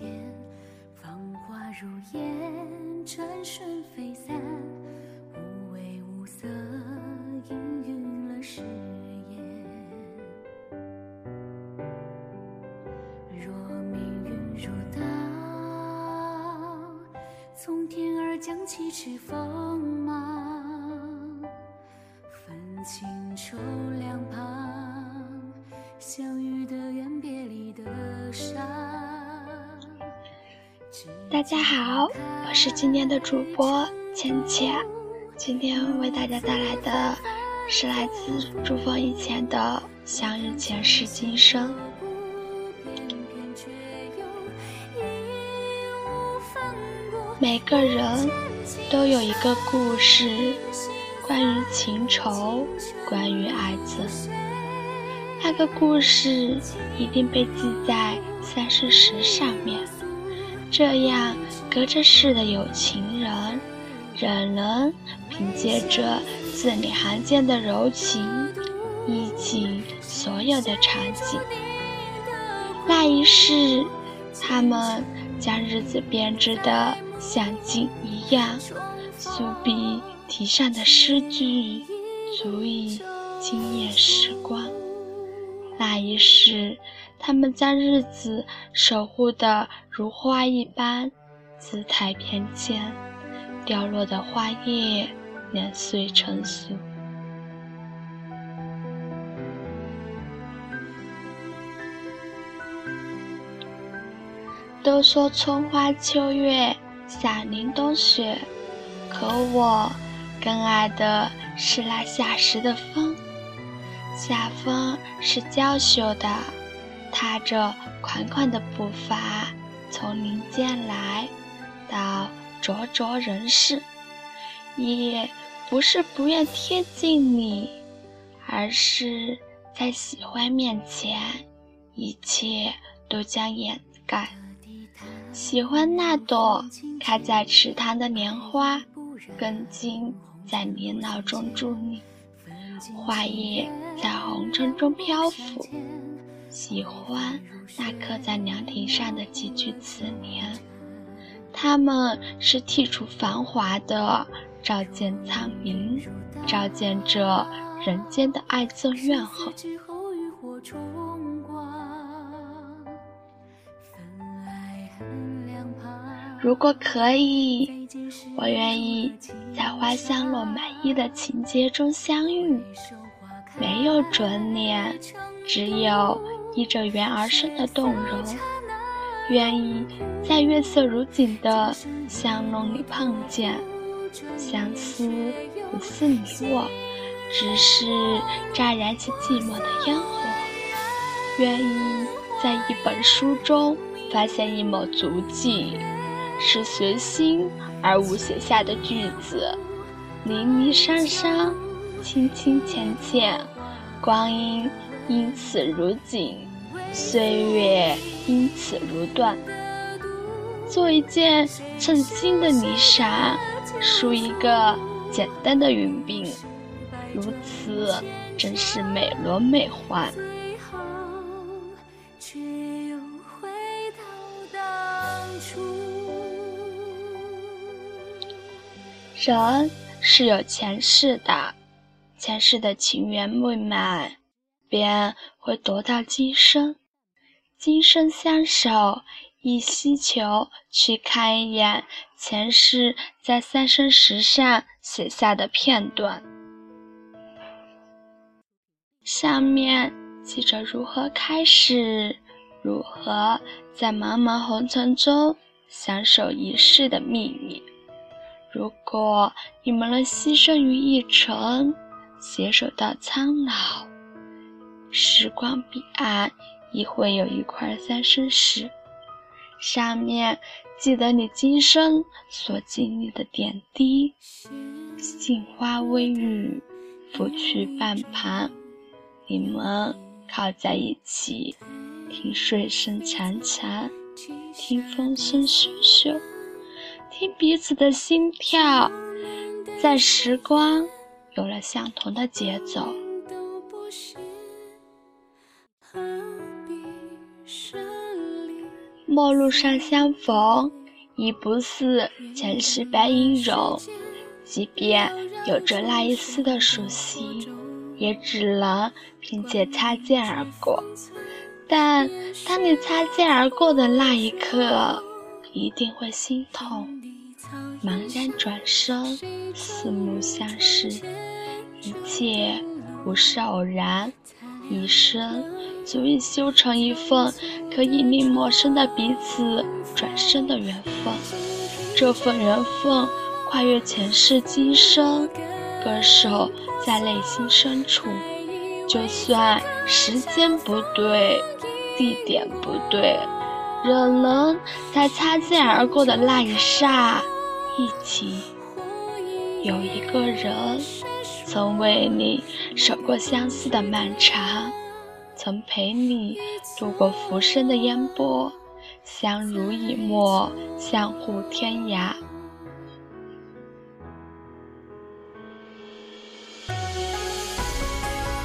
间，芳华如烟，转瞬飞散，无味无色，氤氲了誓言。若命运如刀，从天而降，七尺锋芒，分清楚两旁，相大家好，我是今天的主播浅浅，今天为大家带来的是来自朱峰以前的《相遇前世今生》。每个人都有一个故事，关于情仇，关于爱憎，那个故事一定被记在三生石上面。这样，隔着世的有情人，仍能凭借着字里行间的柔情，忆起所有的场景。那一世，他们将日子编织的像锦一样，素笔题上的诗句，足以惊艳时光。那一世。他们将日子守护得如花一般，姿态翩跹，掉落的花叶年岁成熟。都说春花秋月像凛冬雪，可我更爱的是那夏时的风。夏风是娇羞的。踏着款款的步伐，从林间来到灼灼人世，也不是不愿贴近你，而是在喜欢面前，一切都将掩盖。喜欢那朵开在池塘的莲花，根茎在泥淖中伫立，花叶在红尘中漂浮。喜欢那刻在凉亭上的几句词联，他们是剔除繁华的，照见苍明，照见这人间的爱憎怨恨。如果可以，我愿意在花香落满衣的情节中相遇，没有准脸，只有。依着缘而生的动容，愿意在月色如锦的香浓里碰见，相思不似你我，只是乍燃起寂寞的烟火。愿意在一本书中发现一抹足迹，是随心而无写下的句子，离离殇殇，清清浅浅，光阴。因此如锦，岁月因此如断。做一件称心的霓裳，梳一个简单的云鬓，如此真是美轮美奂。人是有前世的，前世的情缘未满。便会夺到今生，今生相守，亦希求去看一眼前世在三生石上写下的片段，下面记着如何开始，如何在茫茫红尘中相守一世的秘密。如果你们能牺牲于一程，携手到苍老。时光彼岸，亦会有一块三生石，上面记得你今生所经历的点滴。杏花微雨，拂去半旁，你们靠在一起，听水声潺潺，听风声咻咻，听彼此的心跳，在时光有了相同的节奏。陌路上相逢，已不似前世白衣容。即便有着那一丝的熟悉，也只能凭借擦肩而过。但当你擦肩而过的那一刻，一定会心痛。茫然转身，四目相视，一切不是偶然，一生。足以修成一份可以令陌生的彼此转身的缘分。这份缘分跨越前世今生，歌手在内心深处。就算时间不对，地点不对，仍能在擦肩而过的那一刹，一起。有一个人，曾为你守过相思的漫长。曾陪你度过浮生的烟波，相濡以沫，相互天涯。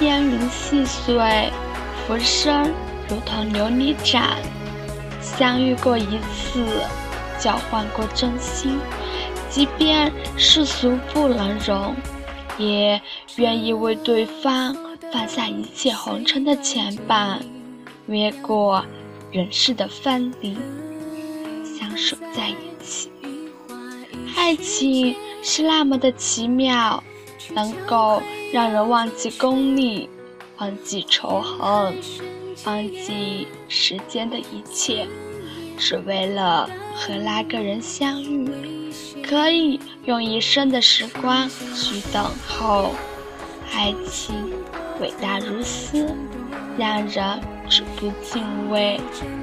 烟云细碎，浮生如同琉璃盏。相遇过一次，交换过真心，即便世俗不能容，也愿意为对方。放下一切红尘的牵绊，越过人世的分离，相守在一起。爱情是那么的奇妙，能够让人忘记功利，忘记仇恨，忘记世间的一切，只为了和那个人相遇。可以用一生的时光去等候爱情。伟大如斯，让人止步敬畏，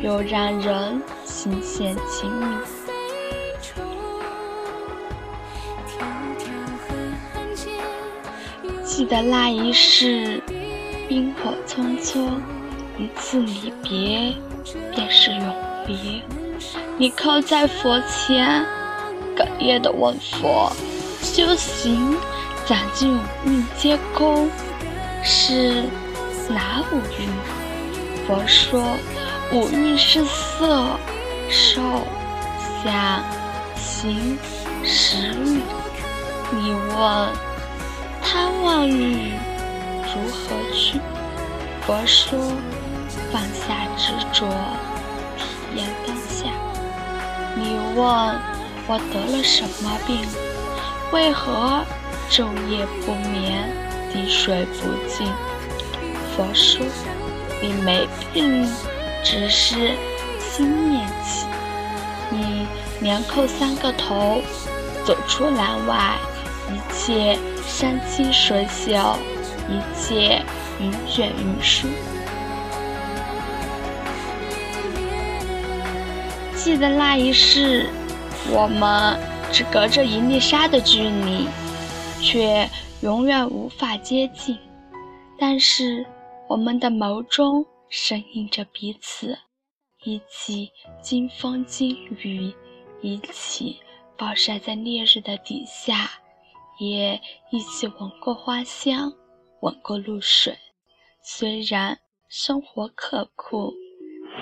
又让人心陷情迷。记得那一世，冰火匆匆，一次离别，便是永你靠在佛前，哽咽的问佛：修行讲究五蕴皆空。是哪五蕴？佛说五蕴是色、受、想、行、识欲。你问贪妄欲如何去？佛说放下执着，阳光下。你问我得了什么病？为何昼夜不眠？滴水不进。佛说，你没病，只是心念起。你连叩三个头，走出栏外，一切山清水秀，一切云卷云舒。记得那一世，我们只隔着一粒沙的距离，却。永远无法接近，但是我们的眸中深印着彼此，一起经风经雨，一起暴晒在烈日的底下，也一起闻过花香，吻过露水。虽然生活刻苦，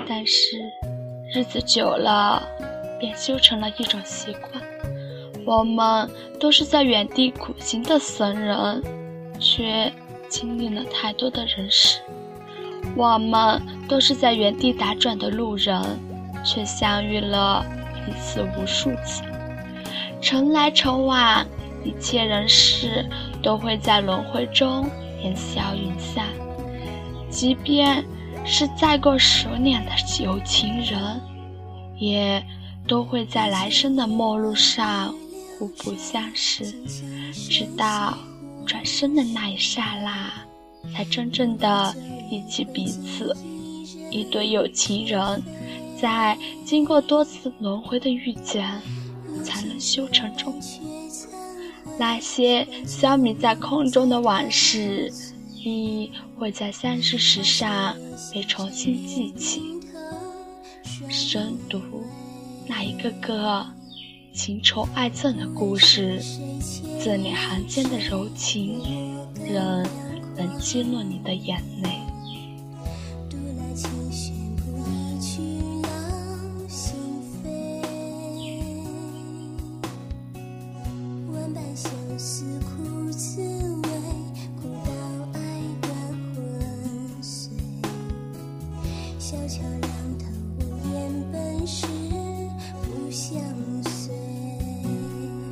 但是日子久了，便修成了一种习惯。我们都是在原地苦行的僧人，却经历了太多的人事；我们都是在原地打转的路人，却相遇了彼此无数次。尘来尘往，一切人事都会在轮回中烟消云散。即便是再过十年的有情人，也都会在来生的陌路上。互不相识，直到转身的那一刹那，才真正的忆起彼此，一对有情人，在经过多次轮回的遇见，才能修成正果。那些消弭在空中的往事，你会在三十石上被重新记起。深读那一个个情仇爱憎的故事，字里行间的柔情，仍能击落你的眼泪。